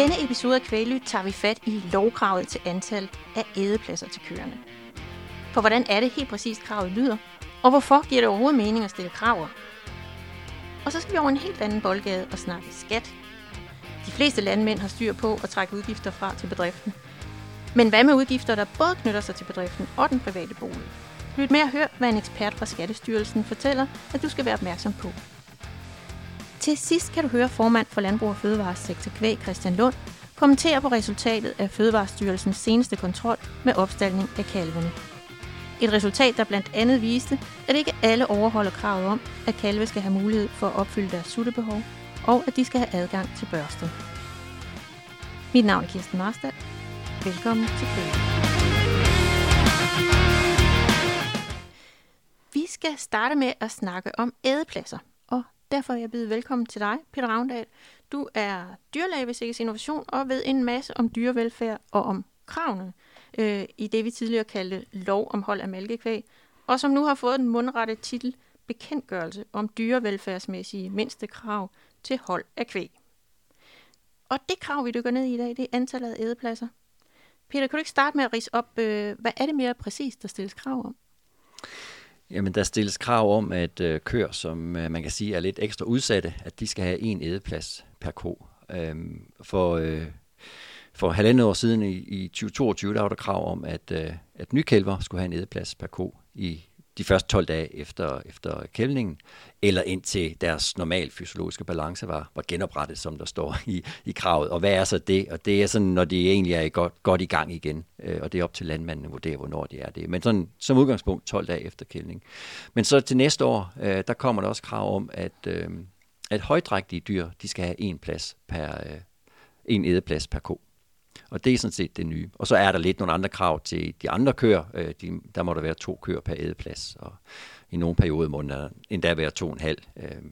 denne episode af Kvælyt tager vi fat i lovkravet til antal af ædepladser til køerne. For hvordan er det helt præcist kravet lyder, og hvorfor giver det overhovedet mening at stille krav Og så skal vi over en helt anden boldgade og snakke skat. De fleste landmænd har styr på at trække udgifter fra til bedriften. Men hvad med udgifter, der både knytter sig til bedriften og den private bolig? Lyt med at høre, hvad en ekspert fra Skattestyrelsen fortæller, at du skal være opmærksom på. Til sidst kan du høre formand for Landbrug og Fødevaresektor Kvæg Christian Lund kommentere på resultatet af Fødevarestyrelsens seneste kontrol med opstaldning af kalvene. Et resultat, der blandt andet viste, at ikke alle overholder kravet om, at kalve skal have mulighed for at opfylde deres suttebehov, og at de skal have adgang til børstet. Mit navn er Kirsten Marstad. Velkommen til Kvæg. Vi skal starte med at snakke om ædepladser. Derfor vil jeg byde velkommen til dig, Peter Ravndal. Du er dyrlæge ved Sikkes Innovation og ved en masse om dyrevelfærd og om kravene øh, i det, vi tidligere kaldte lov om hold af mælkekvæg, og som nu har fået den mundrette titel Bekendtgørelse om dyrevelfærdsmæssige mindste krav til hold af kvæg. Og det krav, vi dykker ned i i dag, det er antallet af ædepladser. Peter, kan du ikke starte med at rise op, øh, hvad er det mere præcist, der stilles krav om? Jamen, der stilles krav om, at øh, køer, som øh, man kan sige er lidt ekstra udsatte, at de skal have en ædeplads per ko. Øhm, for, øh, for halvandet år siden i, i 2022, der var der krav om, at, øh, at nykælver skulle have en ædeplads per ko i de første 12 dage efter, efter kældningen, eller indtil deres normal fysiologiske balance var, var genoprettet, som der står i, i kravet. Og hvad er så det? Og det er sådan, når de egentlig er godt, godt i gang igen, øh, og det er op til landmanden at vurdere, hvornår de er det. Men sådan, som udgangspunkt 12 dage efter kældning. Men så til næste år, øh, der kommer der også krav om, at, øh, at højdrægtige dyr, de skal have en plads per, øh, en edeplads per ko. Og det er sådan set det nye. Og så er der lidt nogle andre krav til de andre køer. Øh, de, der må der være to køer per ædeplads, og i nogle perioder må der endda være to og en halv. Øh,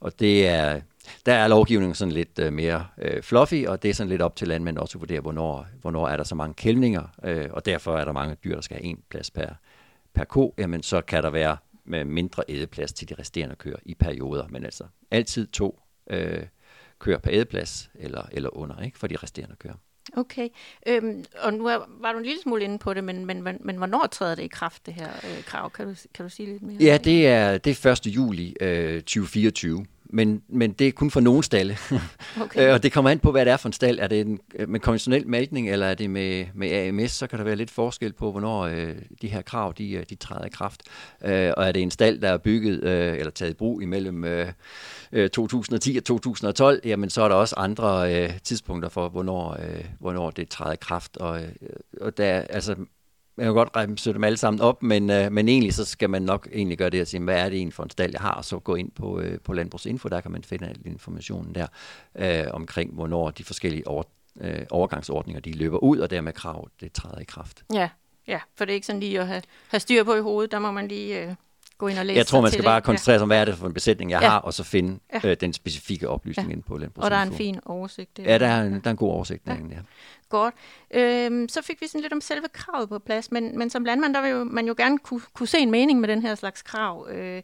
og det er, der er lovgivningen sådan lidt øh, mere øh, fluffy, og det er sådan lidt op til landmænd også at vurdere, hvornår, hvornår er der så mange kældninger, øh, og derfor er der mange dyr, der skal have en plads per, per ko. Jamen så kan der være med mindre ædeplads til de resterende køer i perioder, men altså altid to øh, køer per ædeplads eller, eller under, ikke, for de resterende køer. Okay, øhm, og nu var du en lille smule inde på det, men, men, men, men hvornår træder det i kraft, det her øh, krav? Kan du, kan du sige lidt mere? Ja, det er, det er 1. juli øh, 2024 men, men det er kun for nogle stalle. Okay. Øh, og det kommer an på, hvad det er for en stald. Er det en, øh, med konventionel malkning, eller er det med, med AMS, så kan der være lidt forskel på, hvornår øh, de her krav de, øh, de træder i kraft. Øh, og er det en stald, der er bygget øh, eller taget i brug imellem øh, 2010 og 2012, jamen så er der også andre øh, tidspunkter for, hvornår, øh, hvornår det træder i kraft. Og, øh, og der, altså, man kan godt remse dem alle sammen op, men, øh, men egentlig så skal man nok egentlig gøre det at sige, hvad er det egentlig for en stald, jeg har, og så gå ind på, øh, på Landbrugsinfo, der kan man finde al informationen der øh, omkring, hvornår de forskellige over, øh, overgangsordninger de løber ud, og dermed krav, det træder i kraft. Ja, ja, for det er ikke sådan lige at have, have styr på i hovedet, der må man lige... Øh gå ind og læse Jeg tror, man skal bare koncentrere sig om, hvad er det for en besætning, jeg ja. har, og så finde ja. øh, den specifikke oplysning ja. ind på Landbrugsinfo. Og der er en fin oversigt. Det ja, der er, en, der er en god oversigt ja. derinde, ja. Godt. Øhm, så fik vi sådan lidt om selve kravet på plads, men, men som landmand, der vil jo, man jo gerne kunne, kunne se en mening med den her slags krav, øh,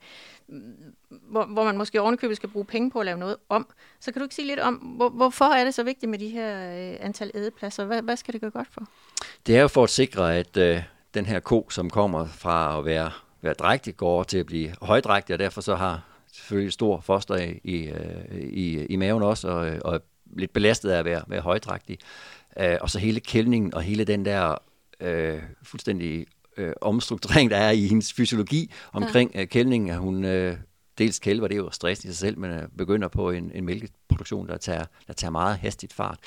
hvor, hvor man måske ovenikøbet skal bruge penge på at lave noget om. Så kan du ikke sige lidt om, hvor, hvorfor er det så vigtigt med de her øh, antal ædepladser? Hvad, hvad skal det gøre godt for? Det er jo for at sikre, at øh, den her ko, som kommer fra at være være drægtig, går over til at blive højdrægtig, og derfor så har selvfølgelig stor foster i, i, i, i maven også, og, og lidt belastet af at være, være højdrægtig. Øh, og så hele kældningen og hele den der øh, fuldstændig øh, omstrukturering, der er i hendes fysiologi omkring ja. øh, kældningen, at hun øh, dels kælver, det er jo stress i sig selv, men øh, begynder på en, en mælkeproduktion, der tager, der tager meget hastigt fart.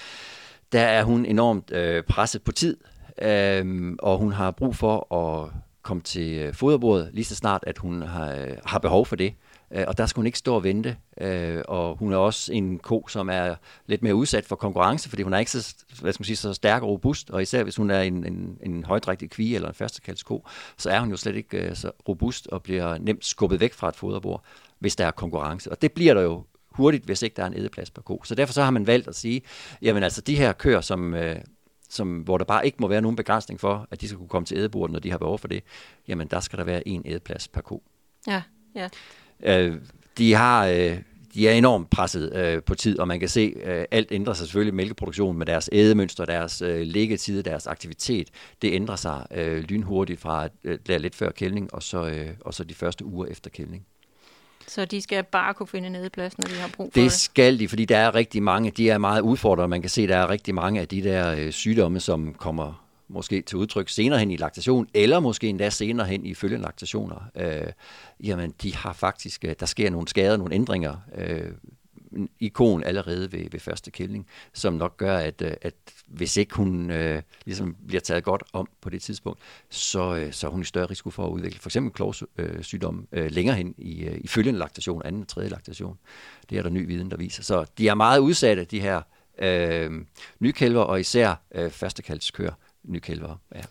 Der er hun enormt øh, presset på tid, øh, og hun har brug for at komme til øh, foderbordet lige så snart, at hun har, øh, har behov for det. Øh, og der skal hun ikke stå og vente. Og hun er også en ko, som er lidt mere udsat for konkurrence, fordi hun er ikke så, hvad skal man sige, så stærk og robust. Og især hvis hun er en, en, en højdrægtig kvige eller en førstekaldsko, så er hun jo slet ikke så robust og bliver nemt skubbet væk fra et foderbord, hvis der er konkurrence. Og det bliver der jo hurtigt, hvis ikke der er en edeplads på ko. Så derfor så har man valgt at sige, jamen altså de her køer, som, som, hvor der bare ikke må være nogen begrænsning for, at de skal kunne komme til ædebordet, når de har behov for det, jamen der skal der være en ædeplads per ko. Ja, ja. Øh, de har, øh, de er enormt presset øh, på tid, og man kan se, øh, alt ændrer sig selvfølgelig mælkeproduktionen med deres ædemønster, deres øh, liggetid, deres aktivitet. Det ændrer sig øh, lynhurtigt fra øh, der lidt før kældning, og så, øh, og så de første uger efter kældning. Så de skal bare kunne finde nedeplads, når de har brug for det? Det skal de, fordi der er rigtig mange, de er meget udfordrende. Man kan se, der er rigtig mange af de der øh, sygdomme, som kommer måske til udtryk senere hen i laktation, eller måske endda senere hen i følgende laktationer, øh, jamen de har faktisk, øh, der sker nogle skader, nogle ændringer øh, ikon allerede ved, ved første kældning, som nok gør, at, øh, at hvis ikke hun øh, ligesom bliver taget godt om på det tidspunkt, så, øh, så er hun i større risiko for at udvikle for eksempel klovsygdom øh, øh, længere hen i, øh, i følgende laktation, anden og tredje laktation. Det er der ny viden, der viser. Så de er meget udsatte, de her øh, nykælver, og især øh, førstekaldskør nykælver. Ja.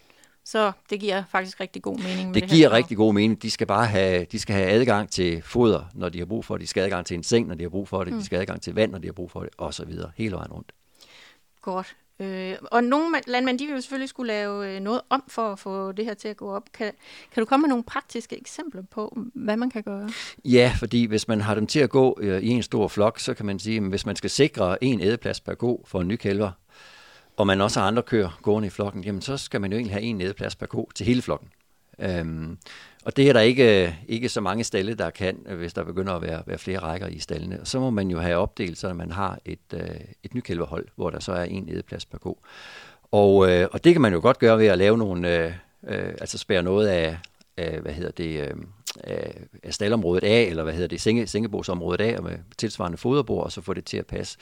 Så det giver faktisk rigtig god mening. Med det, det giver her. rigtig god mening. De skal bare have, de skal have adgang til foder, når de har brug for det. De skal have adgang til en seng, når de har brug for det. Mm. De skal have adgang til vand, når de har brug for det, og så videre. Hele vejen rundt. Godt. Øh, og nogle landmænd, de vil jo selvfølgelig skulle lave øh, noget om for at få det her til at gå op. Kan, kan du komme med nogle praktiske eksempler på, hvad man kan gøre? Ja, fordi hvis man har dem til at gå øh, i en stor flok, så kan man sige, at hvis man skal sikre en ædeplads per ko for en ny kælver, og man også har andre køer gående i flokken, jamen så skal man jo egentlig have en nedeplads per ko til hele flokken. Øhm, og det er der ikke, øh, ikke så mange stalle, der kan, hvis der begynder at være, være flere rækker i stallene. Og så må man jo have opdelt, så man har et, øh, et nykælverhold, hvor der så er en nedeplads per ko. Og, øh, og det kan man jo godt gøre ved at lave nogle, øh, øh, altså spære noget af, af hvad hedder det, øh, af staldområdet af, eller hvad hedder det, senge, sengebordsområdet af, med tilsvarende foderbord, og så få det til at passe.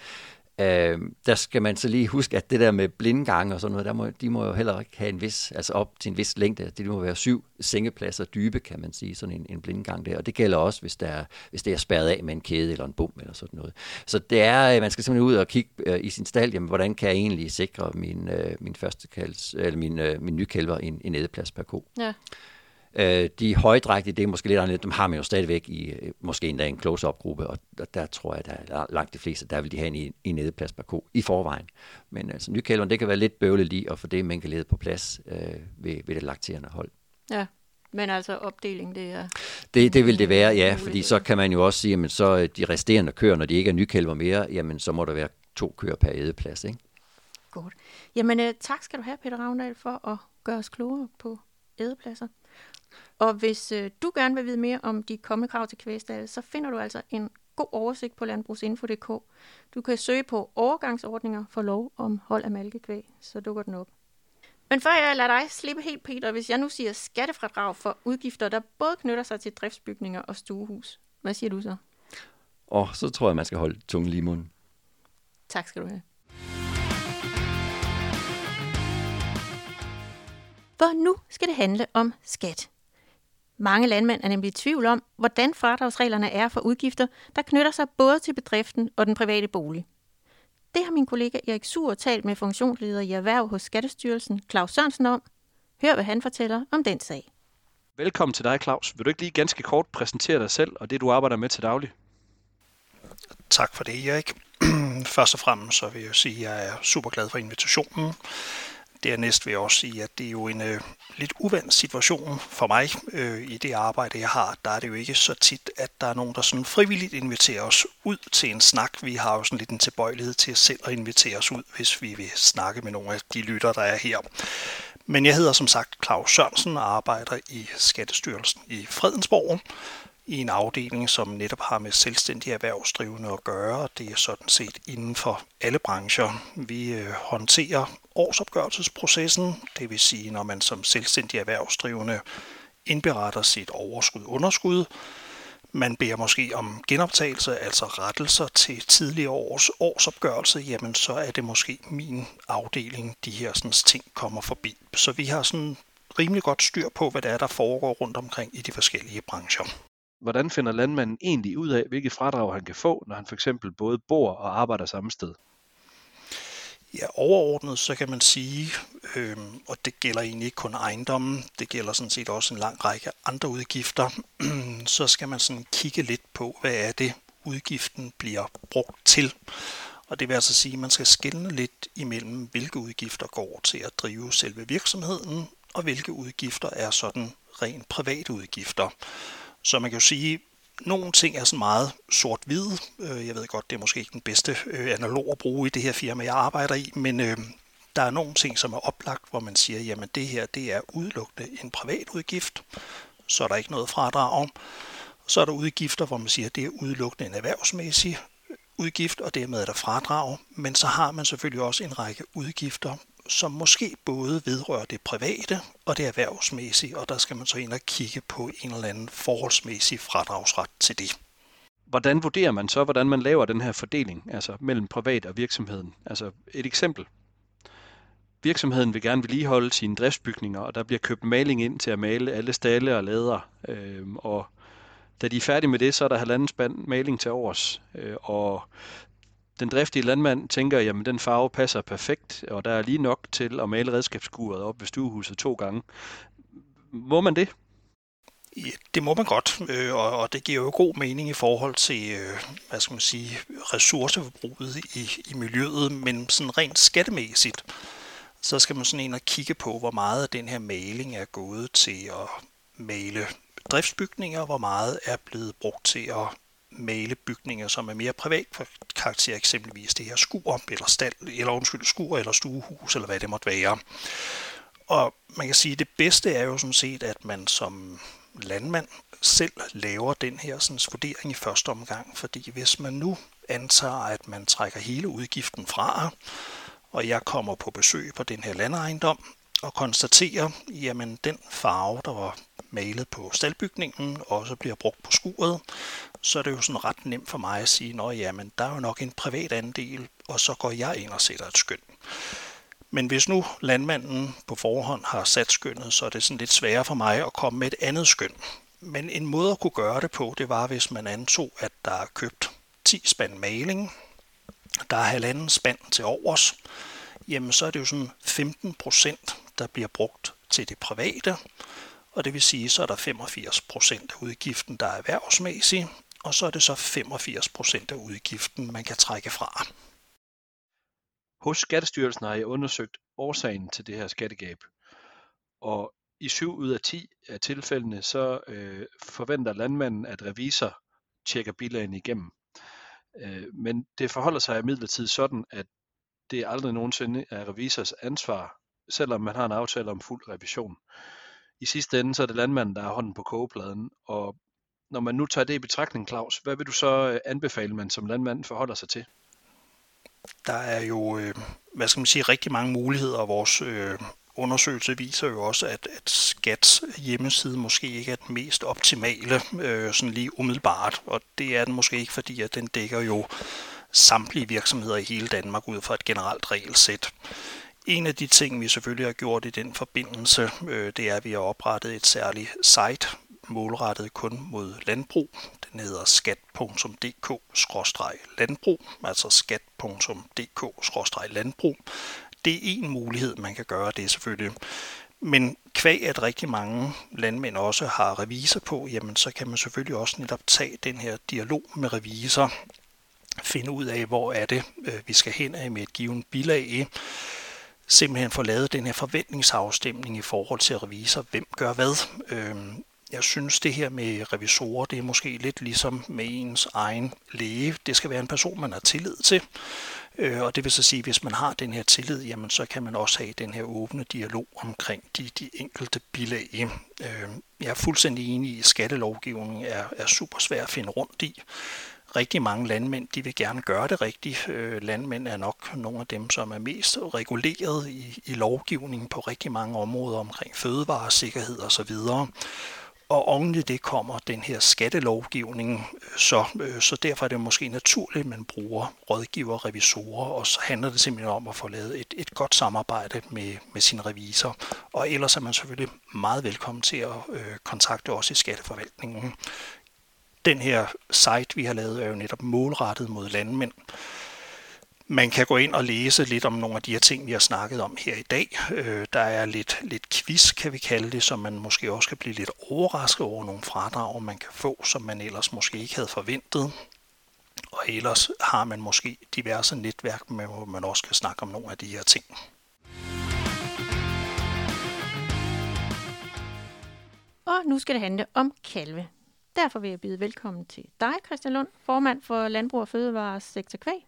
Øh, der skal man så lige huske, at det der med blindgange og sådan noget, der må, de må jo heller ikke have en vis, altså op til en vis længde. Altså, det må være syv sengepladser dybe, kan man sige, sådan en, en blindgang der. Og det gælder også, hvis, der, hvis det er spærret af med en kæde eller en bum eller sådan noget. Så det er, øh, man skal simpelthen ud og kigge øh, i sin stald, jamen, hvordan kan jeg egentlig sikre min, øh, min første kalds, eller min, øh, min nykælver en, en ædeplads per ko. Ja. Øh, de højdrægtige, det er måske lidt andet, dem har man jo stadigvæk i øh, måske endda en close-up-gruppe, og der, der tror jeg, der er langt de fleste, der vil de have en i, i nedeplads per ko i forvejen. Men altså nykælveren, det kan være lidt bøvlet lige at få det mængdeled på plads øh, ved, ved det lakterende hold. Ja, men altså opdeling, det er... Det, det vil det være, ja, fordi så kan man jo også sige, at så øh, de resterende køer, når de ikke er nykælver mere, jamen så må der være to køer per ædeplads, ikke? Godt. Jamen øh, tak skal du have, Peter Ravndal, for at gøre os klogere på ædepladser. Og hvis øh, du gerne vil vide mere om de kommende krav til kvægstalde, så finder du altså en god oversigt på landbrugsinfo.dk. Du kan søge på overgangsordninger for lov om hold af malkekvæg, så dukker den op. Men før jeg lader dig slippe helt, Peter, hvis jeg nu siger skattefradrag for udgifter, der både knytter sig til driftsbygninger og stuehus, hvad siger du så? Og så tror jeg, man skal holde tungen lige i munden. Tak skal du have. For nu skal det handle om skat. Mange landmænd er nemlig i tvivl om, hvordan fradragsreglerne er for udgifter, der knytter sig både til bedriften og den private bolig. Det har min kollega Erik Sur talt med funktionsleder i erhverv hos Skattestyrelsen, Claus Sørensen, om. Hør, hvad han fortæller om den sag. Velkommen til dig, Claus. Vil du ikke lige ganske kort præsentere dig selv og det, du arbejder med til daglig? Tak for det, Erik. Først og fremmest så vil jeg sige, at jeg er super glad for invitationen. Dernæst vil jeg også sige, at det er jo en øh, lidt uvandt situation for mig øh, i det arbejde, jeg har. Der er det jo ikke så tit, at der er nogen, der sådan frivilligt inviterer os ud til en snak. Vi har jo sådan lidt en tilbøjelighed til at selv at invitere os ud, hvis vi vil snakke med nogle af de lytter, der er her. Men jeg hedder som sagt Claus Sørensen og arbejder i Skattestyrelsen i Fredensborg i en afdeling, som netop har med selvstændige erhvervsdrivende at gøre, det er sådan set inden for alle brancher. Vi øh, håndterer årsopgørelsesprocessen, det vil sige, når man som selvstændig erhvervsdrivende indberetter sit overskud-underskud, man beder måske om genoptagelse, altså rettelser til tidligere års årsopgørelse, jamen så er det måske min afdeling, de her sådan, ting kommer forbi. Så vi har sådan rimelig godt styr på, hvad der er, der foregår rundt omkring i de forskellige brancher. Hvordan finder landmanden egentlig ud af, hvilke fradrag han kan få, når han for eksempel både bor og arbejder samme sted? Ja, overordnet så kan man sige, øh, og det gælder egentlig ikke kun ejendommen, det gælder sådan set også en lang række andre udgifter, så skal man sådan kigge lidt på, hvad er det, udgiften bliver brugt til. Og det vil altså sige, at man skal skille lidt imellem, hvilke udgifter går til at drive selve virksomheden, og hvilke udgifter er sådan rent private udgifter. Så man kan jo sige, nogle ting er sådan meget sort-hvide. Øh, jeg ved godt, det er måske ikke den bedste øh, analog at bruge i det her firma, jeg arbejder i, men øh, der er nogle ting, som er oplagt, hvor man siger, jamen det her, det er udelukkende en privat udgift, så er der ikke noget fradrag. Så er der udgifter, hvor man siger, at det er udelukkende en erhvervsmæssig udgift, og dermed er der fradrag. Men så har man selvfølgelig også en række udgifter, som måske både vedrører det private og det erhvervsmæssige, og der skal man så ind og kigge på en eller anden forholdsmæssig fradragsret til det. Hvordan vurderer man så, hvordan man laver den her fordeling altså mellem privat og virksomheden? Altså et eksempel. Virksomheden vil gerne vedligeholde sine driftsbygninger, og der bliver købt maling ind til at male alle stalle og lader. Øh, og da de er færdige med det, så er der halvanden spand maling til overs. Øh, og den driftige landmand tænker, jamen den farve passer perfekt, og der er lige nok til at male redskabsskuret op ved stuehuset to gange. Må man det? Ja, det må man godt, øh, og det giver jo god mening i forhold til, øh, hvad skal man sige, ressourceforbruget i, i miljøet, men sådan rent skattemæssigt, så skal man sådan ind og kigge på, hvor meget af den her maling er gået til at male driftsbygninger, hvor meget er blevet brugt til at male bygninger, som er mere privat karakter, eksempelvis det her skur, eller, stald, eller undskyld, skur, eller stuehus, eller hvad det måtte være. Og man kan sige, at det bedste er jo sådan set, at man som landmand selv laver den her sådan, vurdering i første omgang, fordi hvis man nu antager, at man trækker hele udgiften fra, og jeg kommer på besøg på den her landejendom, og konstaterer, jamen den farve, der var malet på staldbygningen, også bliver brugt på skuret, så er det jo sådan ret nemt for mig at sige, at jamen, der er jo nok en privat andel, og så går jeg ind og sætter et skøn. Men hvis nu landmanden på forhånd har sat skønnet, så er det sådan lidt sværere for mig at komme med et andet skøn. Men en måde at kunne gøre det på, det var, hvis man antog, at der er købt 10 spand maling, der er halvanden spand til overs, jamen så er det jo sådan 15 procent, der bliver brugt til det private, og det vil sige, så er der 85 procent af udgiften, der er erhvervsmæssig, og så er det så 85 procent af udgiften, man kan trække fra. Hos Skattestyrelsen har jeg undersøgt årsagen til det her skattegab, og i 7 ud af 10 af tilfældene, så øh, forventer landmanden, at revisor tjekker bilagene igennem. Øh, men det forholder sig imidlertid sådan, at det aldrig nogensinde er revisors ansvar, selvom man har en aftale om fuld revision. I sidste ende så er det landmanden, der har hånden på kogepladen, og når man nu tager det i betragtning, Claus, hvad vil du så øh, anbefale, man som landmand forholder sig til? Der er jo, øh, hvad skal man sige, rigtig mange muligheder, og vores øh, undersøgelse viser jo også, at, at Skats hjemmeside måske ikke er den mest optimale, øh, sådan lige umiddelbart, og det er den måske ikke, fordi at den dækker jo samtlige virksomheder i hele Danmark ud fra et generelt regelsæt. En af de ting, vi selvfølgelig har gjort i den forbindelse, øh, det er, at vi har oprettet et særligt site, målrettet kun mod landbrug. Den hedder skat.dk-landbrug, altså skat.dk-landbrug. Det er en mulighed, man kan gøre det selvfølgelig. Men kvæg at rigtig mange landmænd også har revisor på, jamen så kan man selvfølgelig også netop tage den her dialog med revisor, finde ud af, hvor er det, øh, vi skal hen af med et givet bilag, simpelthen få lavet den her forventningsafstemning i forhold til revisor, hvem gør hvad. Øhm, jeg synes, det her med revisorer, det er måske lidt ligesom med ens egen læge. Det skal være en person, man har tillid til. Øh, og det vil så sige, at hvis man har den her tillid, jamen så kan man også have den her åbne dialog omkring de, de enkelte bilag. Øhm, jeg er fuldstændig enig i, at skattelovgivningen er, er super svær at finde rundt i rigtig mange landmænd, de vil gerne gøre det rigtigt. Øh, landmænd er nok nogle af dem, som er mest reguleret i, i lovgivningen på rigtig mange områder omkring fødevaresikkerhed osv. Og oven i det kommer den her skattelovgivning, øh, så, øh, så derfor er det måske naturligt, at man bruger rådgiver og revisorer, og så handler det simpelthen om at få lavet et, et godt samarbejde med, med sin revisor. Og ellers er man selvfølgelig meget velkommen til at øh, kontakte os i Skatteforvaltningen. Den her site, vi har lavet, er jo netop målrettet mod landmænd. Man kan gå ind og læse lidt om nogle af de her ting, vi har snakket om her i dag. Øh, der er lidt, lidt quiz, kan vi kalde det, så man måske også kan blive lidt overrasket over nogle fradrag, man kan få, som man ellers måske ikke havde forventet. Og ellers har man måske diverse netværk, hvor man også kan snakke om nogle af de her ting. Og nu skal det handle om kalve. Derfor vil jeg byde velkommen til dig, Christian Lund, formand for Landbrug og Fødevares Sektor Kvæg.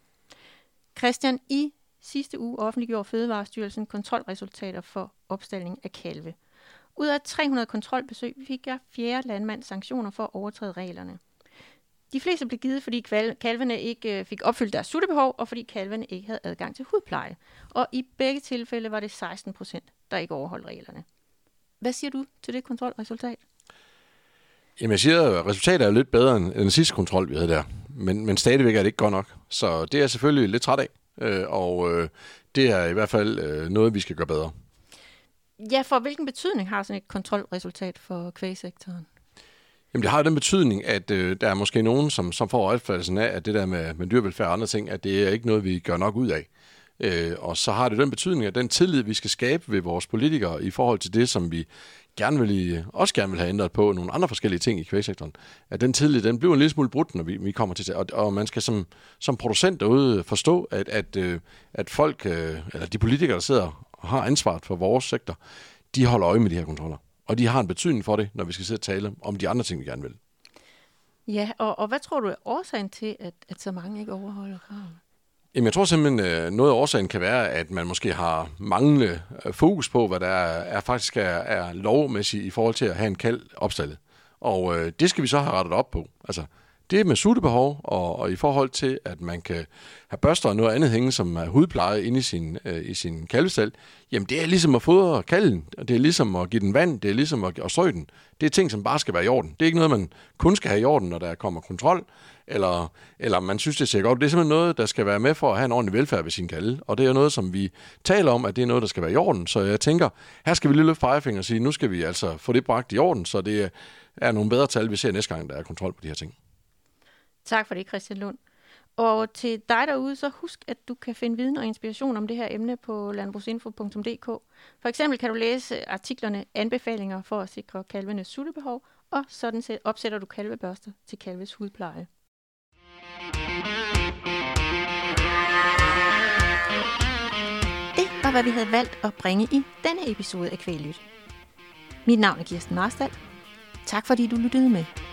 Christian, i sidste uge offentliggjorde Fødevarestyrelsen kontrolresultater for opstilling af kalve. Ud af 300 kontrolbesøg fik jeg fjerde landmand sanktioner for at overtræde reglerne. De fleste blev givet, fordi kalvene ikke øh, fik opfyldt deres suttebehov, og fordi kalvene ikke havde adgang til hudpleje. Og i begge tilfælde var det 16 procent, der ikke overholdt reglerne. Hvad siger du til det kontrolresultat? Jamen jeg siger, at resultatet er lidt bedre end den sidste kontrol, vi havde der. Men, men stadigvæk er det ikke godt nok. Så det er jeg selvfølgelig lidt træt af. Øh, og øh, det er i hvert fald øh, noget, vi skal gøre bedre. Ja, for hvilken betydning har sådan et kontrolresultat for kvægsektoren? Jamen det har jo den betydning, at øh, der er måske nogen, som, som får opfattelsen af, at det der med, med dyrevelfærd og andre ting, at det er ikke noget, vi gør nok ud af. Øh, og så har det den betydning, at den tillid, vi skal skabe ved vores politikere i forhold til det, som vi gerne vil, også gerne vil have ændret på nogle andre forskellige ting i kvægsektoren, at den tidlige, den bliver en lille smule brudt, når vi, vi kommer til det. Og, og man skal som, som producent derude forstå, at, at, øh, at folk, øh, eller de politikere, der sidder og har ansvaret for vores sektor, de holder øje med de her kontroller. Og de har en betydning for det, når vi skal sidde og tale om de andre ting, vi gerne vil. Ja, og, og hvad tror du er årsagen til, at, at så mange ikke overholder kravene? Jamen, jeg tror simpelthen, øh, noget af årsagen kan være, at man måske har manglende øh, fokus på, hvad der er, er faktisk er, er lovmæssigt i forhold til at have en kald opstillet. Og øh, det skal vi så have rettet op på. Altså, det med suttebehov, og, og i forhold til, at man kan have børster og noget andet hænge, som er hudpleje inde i sin, øh, i sin kalvestal, jamen det er ligesom at fodre kalven, det er ligesom at give den vand, det er ligesom at, at strø den. Det er ting, som bare skal være i orden. Det er ikke noget, man kun skal have i orden, når der kommer kontrol, eller, eller man synes, det ser godt. Det er simpelthen noget, der skal være med for at have en ordentlig velfærd ved sin kalve. Og det er noget, som vi taler om, at det er noget, der skal være i orden. Så jeg tænker, her skal vi lige løfte pegefinger og sige, nu skal vi altså få det bragt i orden, så det er nogle bedre tal, vi ser næste gang, der er kontrol på de her ting. Tak for det, Christian Lund. Og til dig derude, så husk, at du kan finde viden og inspiration om det her emne på landbrugsinfo.dk. For eksempel kan du læse artiklerne Anbefalinger for at sikre kalvenes suttebehov, og sådan set opsætter du kalvebørster til kalves hudpleje. Det var, hvad vi havde valgt at bringe i denne episode af Kvælyt. Mit navn er Kirsten Marstal. Tak fordi du lyttede med.